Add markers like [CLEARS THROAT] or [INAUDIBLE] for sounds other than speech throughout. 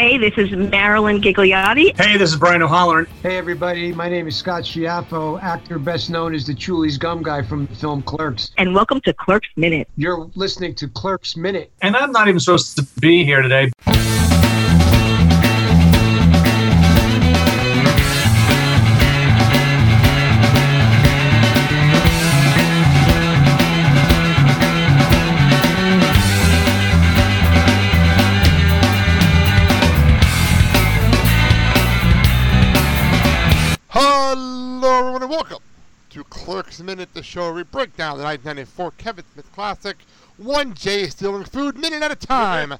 Hey, this is Marilyn Ghigliotti. Hey, this is Brian O'Halloran. Hey, everybody. My name is Scott Schiaffo, actor best known as the Chewlies Gum Guy from the film Clerks. And welcome to Clerks Minute. You're listening to Clerks Minute. And I'm not even supposed to be here today. To Clerks Minute, the show where we break down the 1994 Kevin Smith classic, one Jay stealing food minute at a time.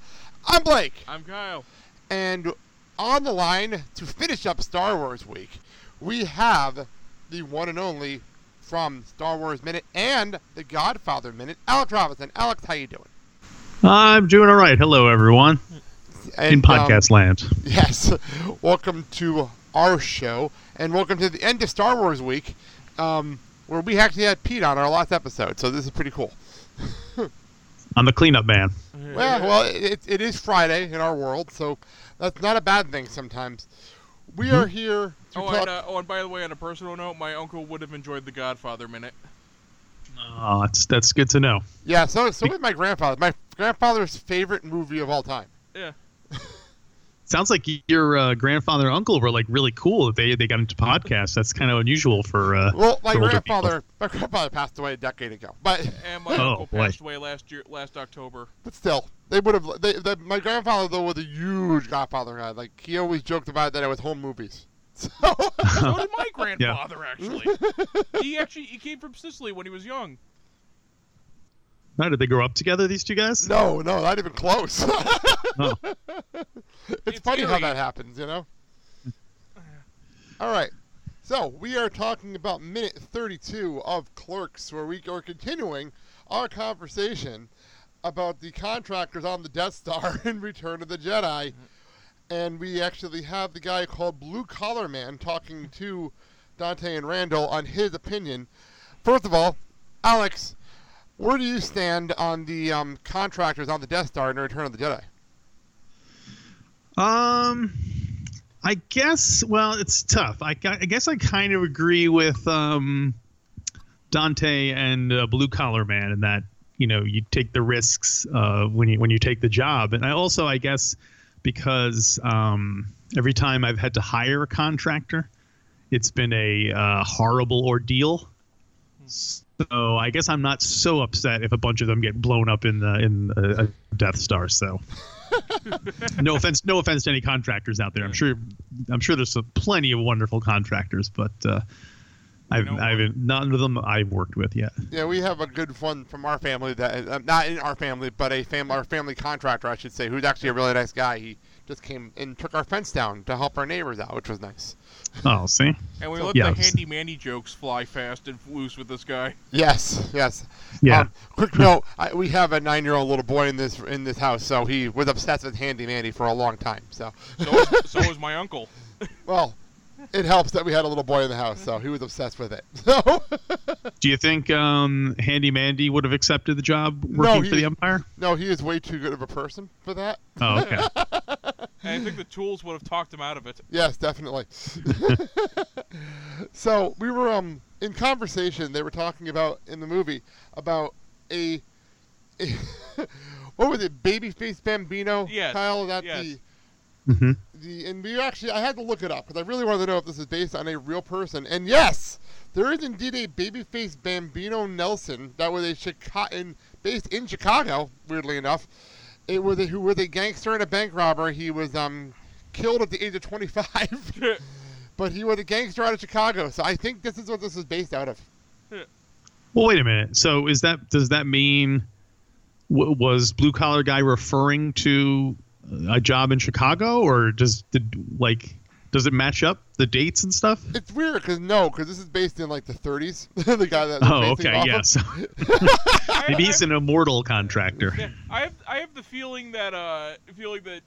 I'm Blake, I'm Kyle. and on the line to finish up Star Wars week, we have the one and only from Star Wars Minute and the Godfather Minute, Alex Robinson. Alex, how you doing? I'm doing all right. Hello, everyone And, in um, podcast land. Yes. welcome to our show, and welcome to the end of Star Wars week, um, where we actually had Pete on our last episode. So this is pretty cool. [LAUGHS] I'm the cleanup man. Well, well, it, it is Friday in our world, so that's not a bad thing sometimes. We are here to Oh, talk. and, uh, oh, and by the way, on a personal note, my uncle would have enjoyed the Godfather minute. Oh, that's that's good to know. yeah, so so with my grandfather. My grandfather's favorite movie of all time. Yeah. Sounds like your uh, grandfather and uncle were like really cool that they they got into podcasts. That's kind of unusual for. Uh, Well, my for older grandfather, my grandfather passed away a decade ago, but And my Oh, uncle boy. passed away last year, last October. but still, they would have. They, they, my grandfather though was a huge Godfather guy. Like he always joked about that it was home movies. [LAUGHS] So so did my [LAUGHS] grandfather, actually. [LAUGHS] he actually he came from Sicily when he was young. How did they grow up together? These two guys? no, no, not even close. It's It's funny how that happens, you know. [LAUGHS] All right, so we are talking about minute 32 of Clerks, where we are continuing our conversation about the contractors on the Death Star [LAUGHS] in Return of the Jedi, and we actually have the guy called Blue Collar Man talking to Dante and Randall on his opinion. First of all, Alex, where do you stand on the um, contractors on the Death Star in Return of the Jedi? Um, I guess. Well, it's tough. I, I guess I kind of agree with um, Dante and uh, Blue Collar Man in that you know you take the risks uh, when you when you take the job, and I also I guess because um, every time I've had to hire a contractor, it's been a uh, horrible ordeal. So I guess I'm not so upset if a bunch of them get blown up in the in a, a Death Star. So no offense, no offense to any contractors out there. I'm sure, I'm sure there's some, plenty of wonderful contractors, but uh, I've, know I've none of them I've worked with yet. Yeah, we have a good one from our family that uh, not in our family, but a fam- our family contractor, I should say, who's actually a really nice guy. He just came and took our fence down to help our neighbors out, which was nice. Oh, see, And we So- let Yeah. the handy manny jokes fly fast and loose with this guy. Yes, yes. yeah. Um, quick note: I, we have a nine-year-old little boy in this in this house, so he was obsessed with Handy Mandy for a long time. So, So was, so was my uncle. [LAUGHS] well, it helps that we had a little boy in the house, so he was obsessed with it. So, Do you think um, Handy Mandy would have accepted the job working for he- the Empire? no, he is way too good of a person for that. Oh, okay. [LAUGHS] And I think the tools would have talked him out of it. Yes, definitely. [LAUGHS] so we were um in conversation. They were talking about in the movie about a, a [LAUGHS] what was it, babyface Bambino? Yes, Kyle, that yes. the hmm the and we actually I had to look it up because I really wanted to know if this is based on a real person. And yes, there is indeed a babyface Bambino Nelson that was a Chicago based in Chicago. Weirdly enough, it was a, who was a gangster and a bank robber. He was um killed at the age of 25. [LAUGHS] But he was a gangster out of Chicago, so I think this is what this is based out of. Well, wait a minute. So is that does that mean w- was blue collar guy referring to a job in Chicago, or does did like does it match up the dates and stuff? It's weird because no, because this is based in like the 30s. [LAUGHS] the guy that. Oh, okay, yes. of. [LAUGHS] I, Maybe he's an immortal contractor. I have I have the feeling that uh feeling that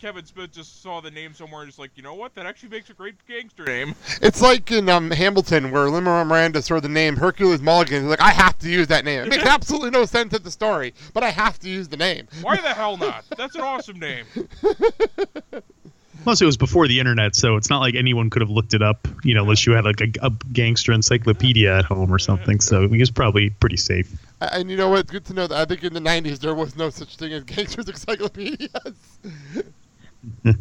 Kevin Smith just saw the name somewhere and just like, you know what? That actually makes a great gangster name. It's like in um, Hamilton where Manuel Miranda saw the name Hercules Mulligan. He's like, I have to use that name. It makes [LAUGHS] absolutely no sense to the story, but I have to use the name. Why the hell not? That's an awesome name. [LAUGHS] Plus, it was before the internet, so it's not like anyone could have looked it up. You know, unless you had like a, a gangster encyclopedia at home or something. So he was probably pretty safe. And you know what? It's good to know that I think in the 90s there was no such thing as gangsters [LAUGHS] encyclopedias. [LAUGHS]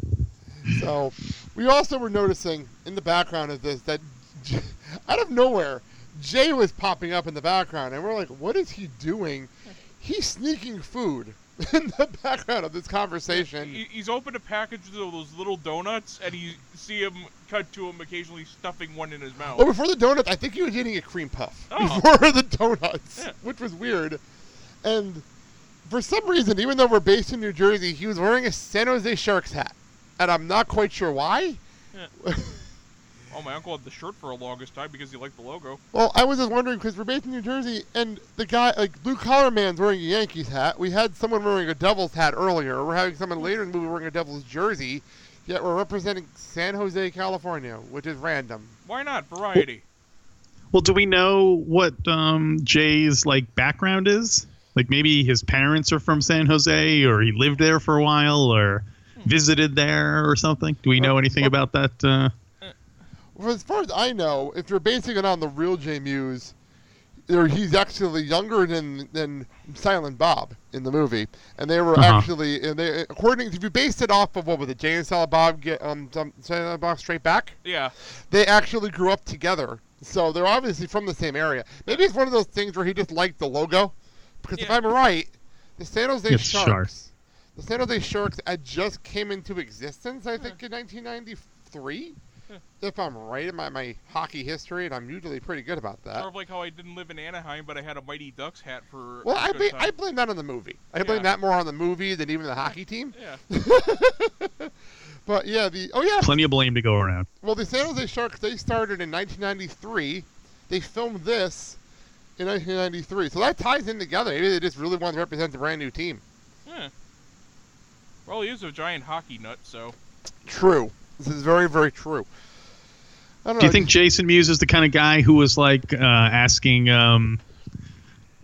so, we also were noticing in the background of this that [LAUGHS] out of nowhere, Jay was popping up in the background, and we're like, what is he doing? He's sneaking food [LAUGHS] in the background of this conversation. He, he's opened a package of those little donuts, and you see him cut to him occasionally stuffing one in his mouth. Oh, before the donuts, I think he was eating a cream puff Oh. [LAUGHS] before the donuts, Yeah. which was weird. And for some reason, even though we're based in New Jersey, he was wearing a San Jose Sharks hat, and I'm not quite sure why. [LAUGHS] Oh, my uncle had the shirt for a longest time because he liked the logo. Well, I was just wondering because we're based in New Jersey, and the guy, like blue collar man's wearing a Yankees hat. We had someone wearing a Devils hat earlier. We're having someone later in the movie wearing a Devils jersey. Yet we're representing San Jose, California, which is random. Why not? Variety. Well, do we know what um, Jay's like background is? Like maybe his parents are from San Jose, or he lived there for a while, or visited there, or something. Do we know anything about that? Uh... Well, as far as I know, if you're basing it on the real Jay Mewes, he's actually younger than than Silent Bob in the movie, and they were Uh-huh. actually, and they according to if you based it off of what was it, Jay and Silent Bob get um some- Silent Bob Strike Back, Yeah. they actually grew up together, so they're obviously from the same area. Maybe it's one of those things where he just liked the logo, because if I'm right, the San Jose It's Sharks, Sharks. the San Jose Sharks had just came into existence, I think, in 1993. [LAUGHS] If I'm right in my, my hockey history, and I'm usually pretty good about that. Sort of like how I didn't live in Anaheim, but I had a Mighty Ducks hat for. Well, a I, good blame. I blame that on the movie. I blame that more on the movie than even the hockey team. Yeah. [LAUGHS] But yeah, the oh yeah, Plenty of blame to go around. well the San Jose Sharks they started in 1993. They filmed this in 1993, so that ties in together. Maybe they just really want to represent the brand new team. Yeah. Well, he is a giant hockey nut, so. True. This is very very true. I don't Do you think Jason Mewes is the kind of guy who was like uh, asking um,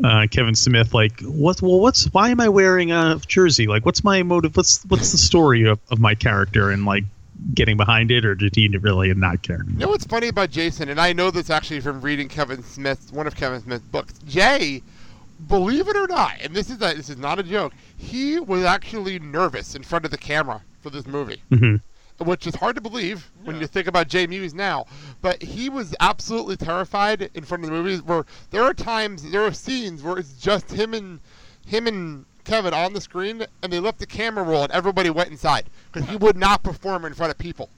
uh, Kevin Smith, like, "What? Well, what's? Why am I wearing a jersey? Like, what's my motive? What's what's the story of, of my character?" And like getting behind it, or did he really not care? You know what's funny about Jason, and I know this actually from reading Kevin Smith, one of Kevin Smith's books. Jay, believe it or not, and this is a, this is not a joke. He was actually nervous in front of the camera for this movie, hmm which is hard to believe when you think about Jay Mewes now. But he was absolutely terrified in front of the movies. Where there are times, there are scenes where it's just him and him and Kevin on the screen, and they left the camera roll, and everybody went inside because he would not perform in front of people.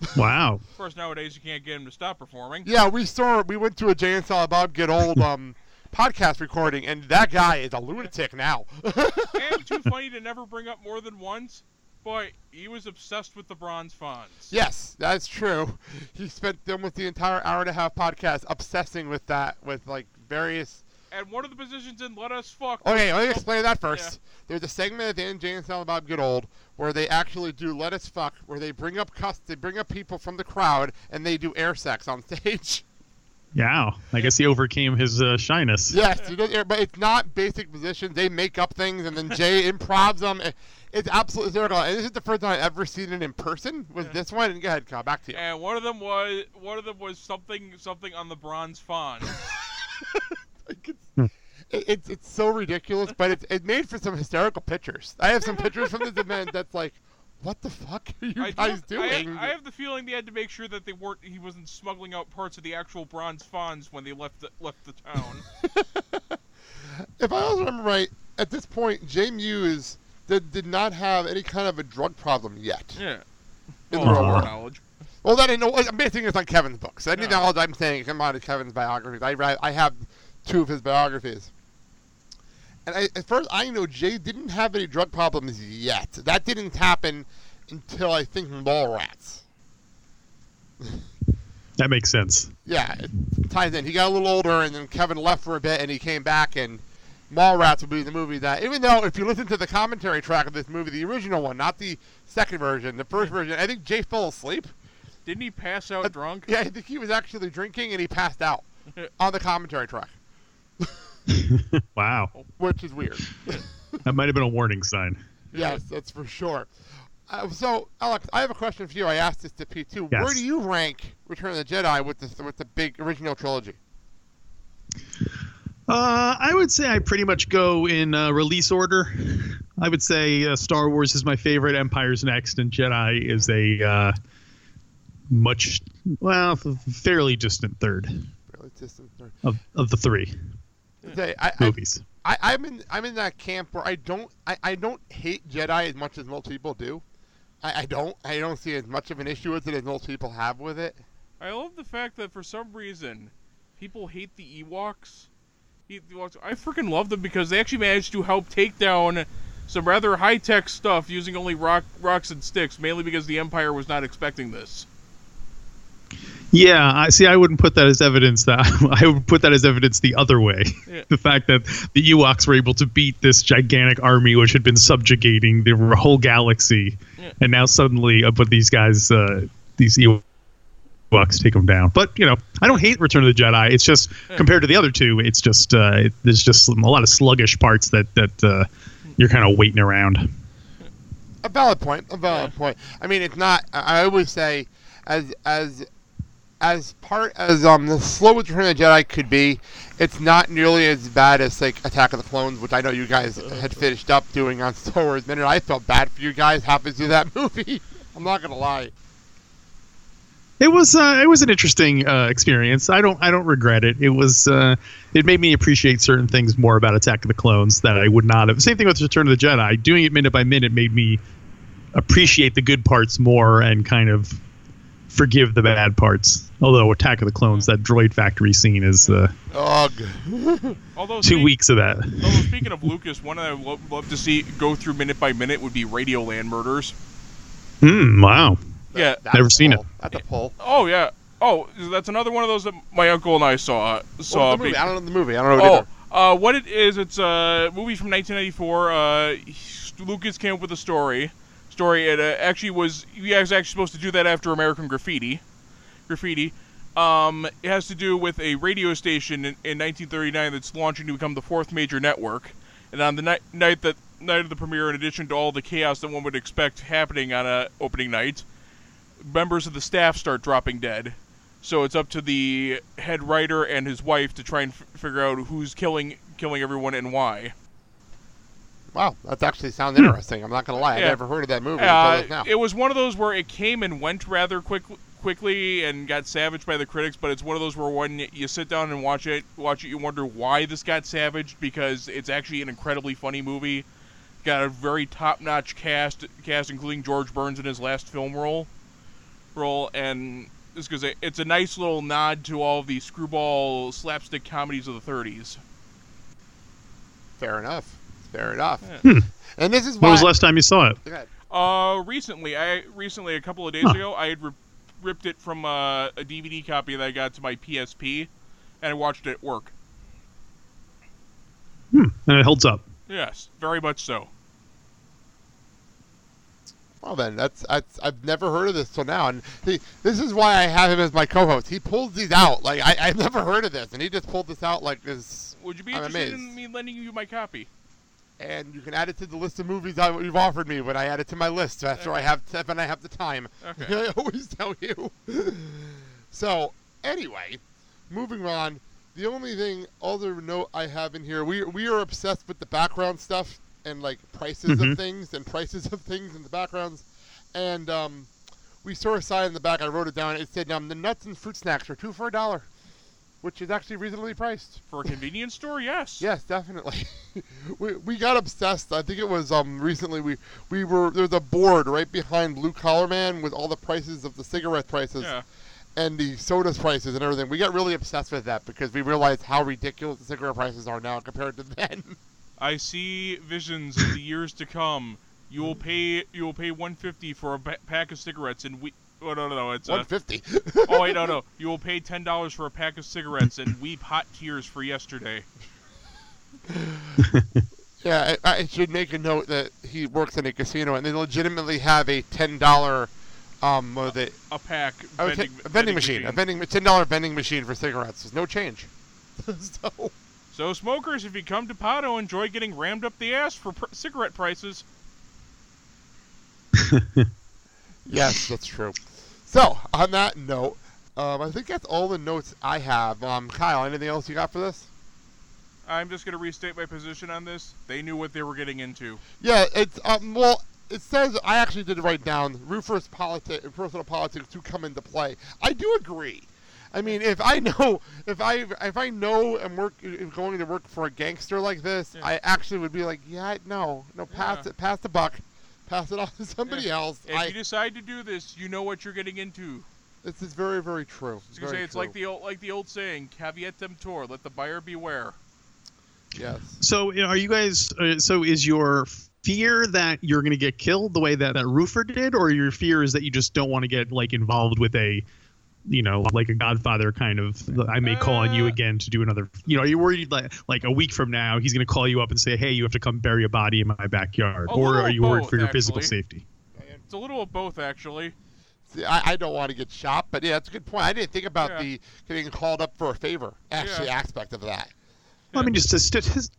[LAUGHS] Wow. Of course, nowadays you can't get him to stop performing. Yeah, we saw. We went to a Jay and Silent Bob Get Old [LAUGHS] um, podcast recording, and that guy is a lunatic now. [LAUGHS] and too funny to never bring up more than once. Boy, he was obsessed with the Bronze Fonz. yes, that's true. [LAUGHS] He spent almost the entire hour and a half podcast obsessing with that, with like various. And one of the positions in Let Us Fuck. Oh, okay, let me explain that first. There's a segment at the end Jay and Silent Bob Old where they actually do Let Us Fuck, where they bring up cus- they bring up people from the crowd, and they do air sex on [LAUGHS] stage. Yeah. I guess he overcame his uh, shyness. Yes, he does air, but it's not basic positions. They make up things, and then Jay [LAUGHS] improvs them. It's absolutely hysterical. And this is the first time I've ever seen it in person. Was this one? And go ahead, Kyle. Back to you. And one of them was one of them was something something on the Bronze Fonz. [LAUGHS] [LAUGHS] Like, it's, it, it's it's so ridiculous, but it's it made for some hysterical pictures. I have some pictures from this event that's like, what the fuck are you I guys have- doing? I have the feeling they had to make sure that they weren't he wasn't smuggling out parts of the actual Bronze Fonz when they left the, left the town. [LAUGHS] if I also remember right, at this point, Jay Mewes did, did not have any kind of a drug problem yet. yeah. In the Well, real to world. knowledge. Well, that I know. I'm basing this on Kevin's books. Any No. knowledge I'm saying come out of Kevin's biographies. I I have two of his biographies. And I, as far as I know, Jay didn't have any drug problems yet. That didn't happen until I think Mallrats. [LAUGHS] That makes sense. Yeah, it ties in. He got a little older, and then Kevin left for a bit, and he came back, and Mallrats would be the movie that, even though if you listen to the commentary track of this movie, the original one, not the second version, the first version, I think Jay fell asleep. Didn't he pass out drunk? Yeah, I think he was actually drinking, and he passed out [LAUGHS] on the commentary track, [LAUGHS] [LAUGHS] wow. which is weird. That might have been a warning sign. yes, that's for sure. Uh, so, Alex, I have a question for you. I asked this to Pete too. Yes. Where do you rank Return of the Jedi with the with the big original trilogy? Uh, I would say I pretty much go in uh, release order. I would say uh, Star Wars is my favorite, Empire's next, and Jedi is a uh, much well, fairly distant third Really distant third. of, of the three Say, I, I, movies. I, I'm in I'm in that camp where I don't I, I don't hate Jedi as much as most people do. I, I don't I don't see as much of an issue with it as most people have with it. I love the fact that for some reason, people hate the Ewoks. Hate the Ewoks. I freaking love them because they actually managed to help take down some rather high tech stuff using only rock, rocks and sticks, mainly because the Empire was not expecting this. Yeah, I see. I wouldn't put that as evidence. That [LAUGHS] I would put that as evidence the other way. Yeah. The fact that the Ewoks were able to beat this gigantic army, which had been subjugating the whole galaxy, Yeah. and now suddenly, uh, but these guys, uh, these Ewoks, take them down. But you know, I don't hate Return of the Jedi. It's just Yeah. compared to the other two, it's just uh, it, there's just a lot of sluggish parts that that uh, you're kind of waiting around. A valid point. A valid Yeah. point. I mean, it's not. I I always say, as as as part as um the slow Return of the Jedi could be, it's not nearly as bad as like Attack of the Clones, which I know you guys had finished up doing on Star Wars Minute. I felt bad for you guys having to do that [LAUGHS] movie. I'm not gonna lie. It was uh, it was an interesting uh, experience. I don't I don't regret it. It was uh, it made me appreciate certain things more about Attack of the Clones that I would not have. Same thing with Return of the Jedi. Doing it minute by minute made me appreciate the good parts more and kind of forgive the bad parts. Although Attack of the Clones, that droid factory scene is uh, Ugh. [LAUGHS] Although two speak- weeks of that. Although speaking of Lucas, one I would lo- love to see go through minute by minute would be Radioland murders. Hmm. wow. Yeah. That's Never a seen pull. At the pull. Oh yeah. Oh, that's another one of those that my uncle and I saw. Saw. What was the movie? be- I don't know the movie. I don't know what Oh, uh, what it is? It's a movie from 1994. Uh, Lucas came up with a story. Story. It uh, actually was. He was actually supposed to do that after American Graffiti. Graffiti. Um, it has to do with a radio station in, in 1939 that's launching to become the fourth major network. And on the night, night that night of the premiere, in addition to all the chaos that one would expect happening on a opening night, members of the staff start dropping dead. So it's up to the head writer and his wife to try and f- figure out who's killing killing everyone and why. Wow, that actually sounds interesting. I'm not gonna lie. Yeah. I never heard of that movie Uh, until now. it was one of those where it came and went rather quick, quickly and got savaged by the critics. But it's one of those where when you sit down and watch it, watch it, you wonder why this got savaged because it's actually an incredibly funny movie. Got a very top-notch cast, cast including George Burns in his last film role, role, and it's because it's a nice little nod to all of the screwball slapstick comedies of the 30s. Fair enough. Fair enough. Yeah. Hmm. And this is When why. was the last time you saw it? Go. Uh, recently, I recently a couple of days Huh. ago, I had ri- ripped it from uh, a DVD copy that I got to my PSP, and I watched it at work. Hmm. And it holds up. Yes, very much so. Well then, that's, that's I've never heard of this till now, and see, this is why I have him as my co-host. He pulls these out like I, I've never heard of this, and he just pulled this out like this. Would you be I'm interested amazed. in me lending you my copy? And you can add it to the list of movies that you've offered me when I add it to my list after I have when I have the time. Okay. [LAUGHS] I always tell you. so anyway, moving on. The only thing, other note I have in here, we we are obsessed with the background stuff and like prices Mhm. of things and prices of things in the backgrounds, and um, we saw a sign in the back. I wrote it down. It said um, the nuts and fruit snacks are two for a dollar, which is actually reasonably priced. For a convenience store, yes. [LAUGHS] Yes, definitely. [LAUGHS] we, we got obsessed. I think it was um recently we we were there's a board right behind Blue Collar Man with all the prices of the cigarette prices Yeah. and the sodas prices and everything. We got really obsessed with that because we realized how ridiculous the cigarette prices are now compared to [LAUGHS] then. I see visions of the years to come. You will pay. You will pay 150 for a ba- pack of cigarettes, and we. Oh no no no! It's uh, 150. [LAUGHS] oh wait no no! You will pay ten dollars for a pack of cigarettes and weep hot tears for yesterday. [LAUGHS] yeah, I, I should make a note that he works in a casino and they legitimately have a ten dollar um is it? A pack vending, a vending machine, a vending ten dollar vending machine for cigarettes. There's no change. [LAUGHS] so So, smokers, if you come to Pato, enjoy getting rammed up the ass for pr- cigarette prices. yes, that's true. So, on that note, um, I think that's all the notes I have. Um, Kyle, anything else you got for this? I'm just going to restate my position on this. They knew what they were getting into. Yeah, it's um, well, it says I actually did write down Rufus politics, personal politics to come into play. I do agree. I mean, if I know, if I if I know I'm work going to work for a gangster like this, Yeah. I actually would be like, yeah, no, no, pass Yeah. it, pass the buck, pass it off to somebody Yeah. else. If I, you decide to do this, you know what you're getting into. this is very, very true. I Very say it's true. like the old like the old saying, "Caveat emptor," let the buyer beware. yes. So are you guys? Uh, so is your fear that you're going to get killed the way that that roofer did, or your fear is that you just don't want to get like involved with a, you know, like a Godfather kind of? I may call on you Uh, again to do another. You know, are you worried like like a week from now he's going to call you up and say, hey, you have to come bury a body in my backyard, A or are you worried both, for your physical safety? It's a little of both, actually. I, I don't want to get shot, but yeah, that's a good point. I didn't think about Yeah. the getting called up for a favor actually Yeah. aspect of that. Well, I mean, just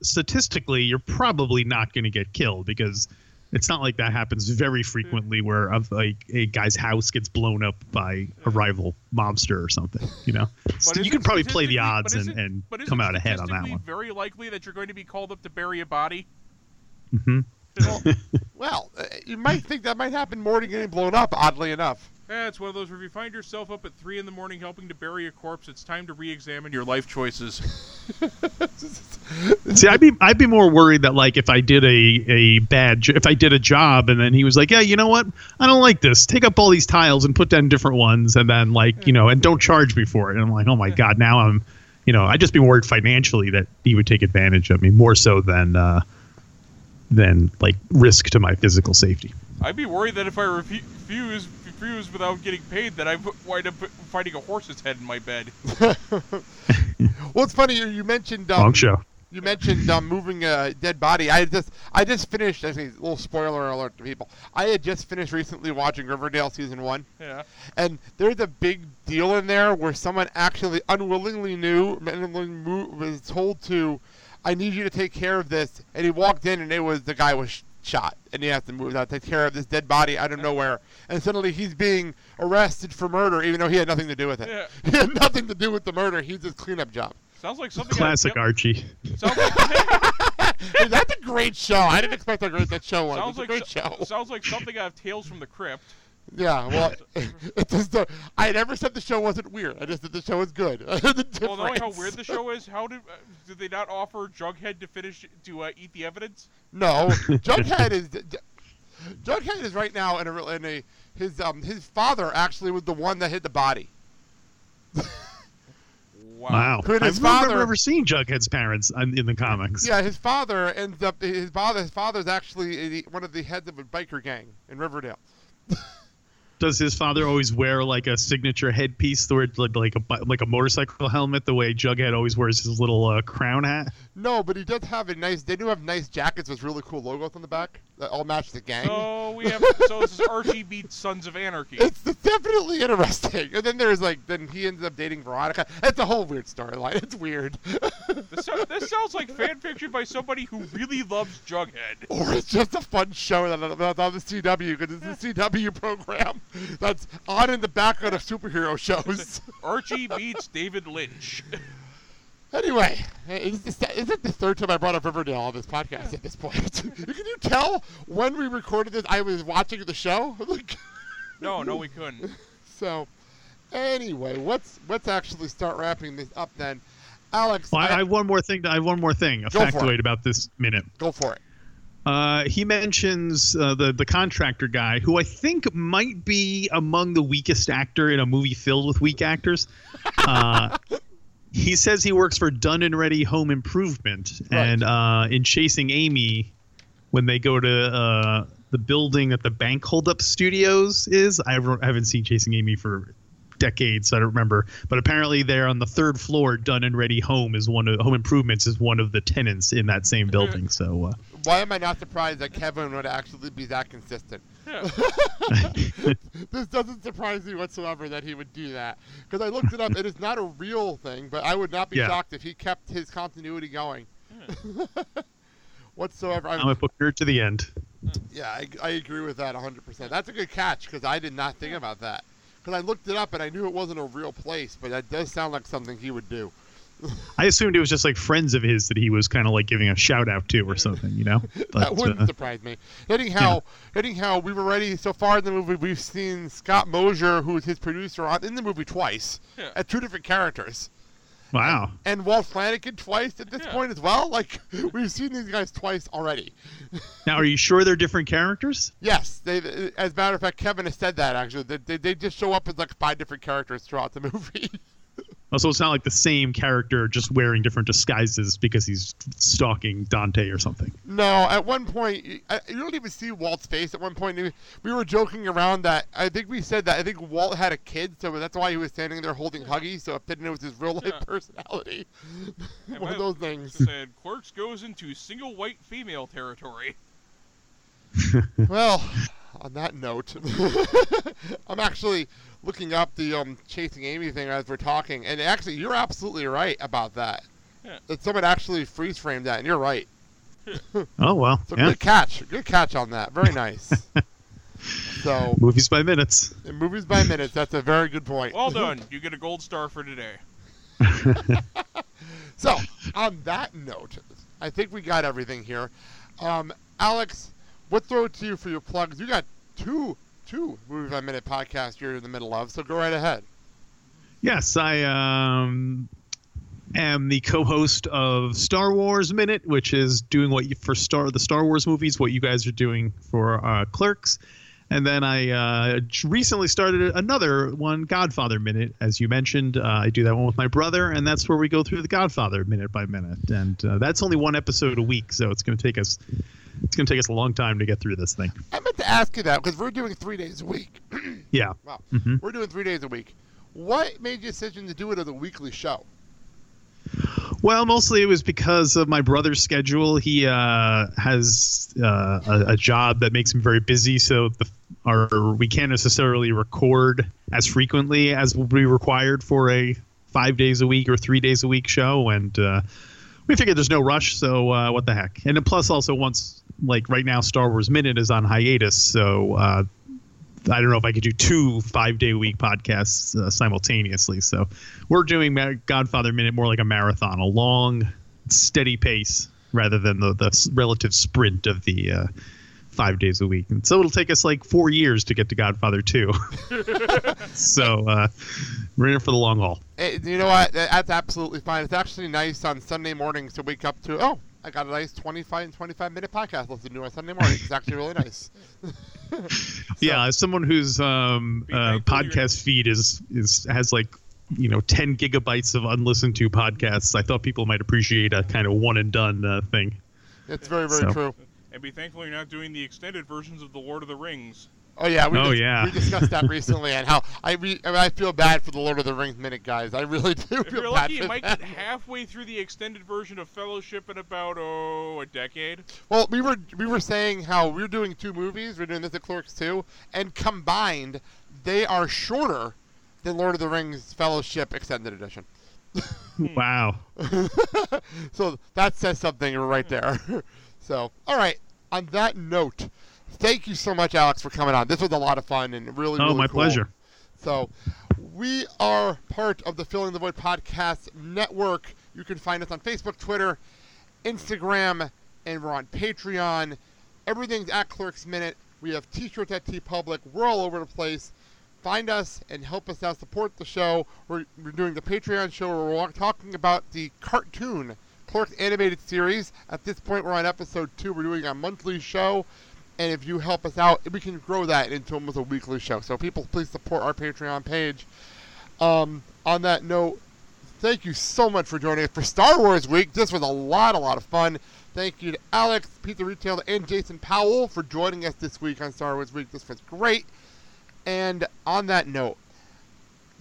statistically, you're probably not going to get killed because it's not like that happens very frequently, where of like a guy's house gets blown up by a rival mobster or something. You know, so you isn't can probably play the odds and, isn't- and come out ahead on that one. Very likely that you're going to be called up to bury a body. hmm Well, [LAUGHS] well, uh, you might think that might happen more than getting blown up. Oddly enough. Yeah, it's one of those where if you find yourself up at three in the morning helping to bury a corpse, it's time to re-examine your life choices. [LAUGHS] See, I'd be I'd be more worried that like if I did a a bad jo- if I did a job and then he was like, yeah, you know what, I don't like this. Take up all these tiles and put down different ones, and then like you know, and don't charge me for it. And I'm like, oh my god, now I'm, you know, I'd just be worried financially that he would take advantage of me more so than uh, than like risk to my physical safety. I'd be worried that if I refu- refuse refuse without getting paid, that I wind up finding a horse's head in my bed. [LAUGHS] [LAUGHS] Well, it's funny you, you mentioned um, Long show. You mentioned um, moving a dead body. I just I just finished. I think a little spoiler alert to people. I had just finished recently watching Riverdale season one, Yeah. and there's a big deal in there where someone actually unwillingly knew, unwillingly mo- was told to, "I need you to take care of this," and he walked in and it was the guy was sh- shot, and he has to move out, take care of this dead body out of nowhere, and suddenly he's being arrested for murder, even though he had nothing to do with it. Yeah. [LAUGHS] He had nothing to do with the murder. He's his cleanup job. Sounds like something. Classic Out Archie. sounds like, [LAUGHS] Hey, that's a great show. I didn't expect how great that show was. sounds it's a like great so- show. sounds like something out of Tales from the Crypt. Yeah, well, [LAUGHS] it just, uh, I never said the show wasn't weird. I just said the show was good. [LAUGHS] the Well, knowing how weird the show is, how did uh, did they not offer Jughead to finish to uh, eat the evidence? No, [LAUGHS] Jughead is Jughead is right now in a real- in a his um his father actually was the one that hit the body. Wow. Wow. I've his never ever seen Jughead's parents in in the comics. Yeah, his father ends up his father his father's actually one of the heads of a biker gang in Riverdale. Does his father always wear like a signature headpiece, the like like a like a motorcycle helmet, the way Jughead always wears his little uh, crown hat? No, but he does have a nice. They do have nice jackets with really cool logos on the back all match the gang. So we have. [LAUGHS] So this is Archie beats Sons of Anarchy. It's, it's definitely interesting. And then there's like, then he ends up dating Veronica. It's a whole weird storyline. It's weird. [LAUGHS] This, this sounds like fan fiction by somebody who really loves Jughead. or it's just a fun show that's on the CW because it's a CW program that's on in the background of superhero shows. Archie beats David Lynch. [LAUGHS] anyway, is, this, is it the third time I brought up Riverdale on this podcast at this point? [LAUGHS] Can you tell when we recorded this I was watching the show? [LAUGHS] Like, No, no, we couldn't. [LAUGHS] so, anyway, let's let's actually start wrapping this up then. Alex, Well, I, I have one more thing. I have one more thing. A Go for factoid it. about this minute. go for it. Uh, he mentions uh, the the contractor guy, who I think might be among the weakest actor in a movie filled with weak actors. Uh, he says he works for Dun and Ready Home Improvement, Right. and uh, in Chasing Amy, when they go to uh, the building that the Bank Holdup Studios is, I haven't I haven't seen Chasing Amy for decades, so I don't remember. But apparently, there on the third floor, Dun and Ready Home is one of Home Improvements is one of the tenants in that same building. So. Uh, Why am I not surprised that Kevin would actually be that consistent? [LAUGHS] This doesn't surprise me whatsoever that he would do that. Because I looked it up. It is not a real thing, but I would not be Yeah. shocked if he kept his continuity going. [LAUGHS] whatsoever. I'm, I'm a booker to the end. Yeah, I, I agree with that 100%. That's a good catch because I did not think about that. Because I looked it up and I knew it wasn't a real place, but that does sound like something he would do. [LAUGHS] I assumed it was just like friends of his that he was kind of like giving a shout out to or something, you know. [LAUGHS] that wouldn't uh, surprise me. Anyhow, anyhow, we were ready. So far in the movie, we've seen Scott Mosier, who's his producer, on in the movie twice Yeah. at two different characters, wow. and Walt Flanagan twice at this Yeah. point as well. Like [LAUGHS] we've seen these guys twice already. Now, are you sure they're different characters? Yes, they. As a matter of fact, Kevin has said that actually. They, they, they just show up as like five different characters throughout the movie. Oh, also, it's not like the same character just wearing different disguises because he's stalking Dante or something. no, at one point you don't even see Walt's face. At one point, we- we were joking around that I think we said that I think Walt had a kid, so that's why he was standing there holding Huggy. So it didn't know it was his real life Yeah. personality. [LAUGHS] One of those things. Said Clerks goes into single white female territory. [LAUGHS] Well, on that note, [LAUGHS] I'm actually looking up the um, chasing Amy thing as we're talking, and actually, you're absolutely right about that. Yeah. That someone actually freeze framed that, and you're right. [LAUGHS] Oh well, So yeah. good catch, good catch on that. Very [LAUGHS] nice. so, Movies by minutes. movies by minutes, that's a very good point. Well [LAUGHS] done. You get a gold star for today. So, on that note, I think we got everything here. Um, Alex, what throw it to you for your plugs? You got two two movie by minute podcast you're in the middle of, so go right ahead. Yes, I um, am the co-host of Star Wars Minute, which is doing what you for Star the Star Wars movies, what you guys are doing for uh, Clerks. And then I uh, recently started another one, Godfather Minute, as you mentioned. Uh, I do that one with my brother, and that's where we go through the Godfather minute by minute. And uh, that's only one episode a week, so it's going to take us it's going to take us a long time to get through this thing. I meant to ask you that because we're doing three days a week. [CLEARS THROAT] Yeah. wow, Mhm. we're doing three days a week. What made you decision to do it as a weekly show? Well, mostly it was because of my brother's schedule. He uh, has uh, a, a job that makes him very busy, so the, our we can't necessarily record as frequently as would be required for a five days a week or three days a week show. And uh, we figured there's no rush, so uh, what the heck? And then plus, also once like right now, Star Wars Minute is on hiatus, so uh, I don't know if I could do two five day week podcasts uh, simultaneously. So we're doing Godfather Minute more like a marathon, a long, steady pace rather than the, the relative sprint of the uh, five days a week. And so it'll take us like four years to get to Godfather 2. [LAUGHS] so uh, we're in for the long haul. Eh, you know what? That's absolutely fine. It's actually nice on Sunday mornings to wake up to. Oh, I got a nice 25 and 25 minute podcast listen to on Sunday morning. It's actually really nice. [LAUGHS] [LAUGHS] yeah, as someone whose um, uh, podcast feed is is has like you know 10 gigabytes of unlistened to podcasts, I thought people might appreciate a kind of one and done uh, thing. It's very, very So- true. And be thankful you're not doing the extended versions of The Lord of the Rings. Oh yeah, we Oh, dis- yeah. we discussed that [LAUGHS] recently and how I re- I, mean, I feel bad for the Lord of the Rings minute guys. I really do If you're bad lucky, for you might them. get halfway through the extended version of Fellowship in about oh a decade. Well, we were we were saying how we're doing two movies. We're doing this at Clerks too, and combined, they are shorter than Lord of the Rings Fellowship Extended Edition. [LAUGHS] Wow. [LAUGHS] so that says something right there. so, all right. On that note, thank you so much, Alex, for coming on. This was a lot of fun and really, Oh, really my cool. pleasure. So, we are part of the Filling the Void podcast network. You can find us on Facebook, Twitter, Instagram, and we're on Patreon. Everything's at Clerks Minute. We have t-shirts at TeePublic. We're all over the place. Find us and help us out. Support the show. We're, we're doing the Patreon show where we're talking about the cartoon Clerks animated series. At this point, we're on episode two. We're doing a monthly show. And if you help us out, we can grow that into almost a weekly show. So people, please support our Patreon page. Um, on that note, thank you so much for joining us for Star Wars Week. This was a lot, a lot of fun. Thank you to Alex, Pete the Retailer, and Jason Powell for joining us this week on Star Wars Week. This was great. And on that note,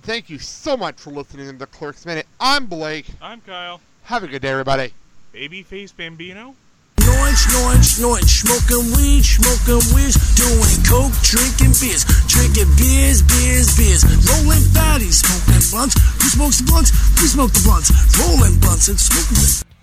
thank you so much for listening to the Clerks Minute. I'm Blake. I'm Kyle. Have a good day, everybody. Babyface Bambino. Snoring, snoring, snorting, smoking weed, smoking weed, doing coke, drinking beers, drinking beers, beers, beers, rolling fatties, smoking blunts. Who smokes the blunts? We smoke the blunts, rolling blunts and smoking.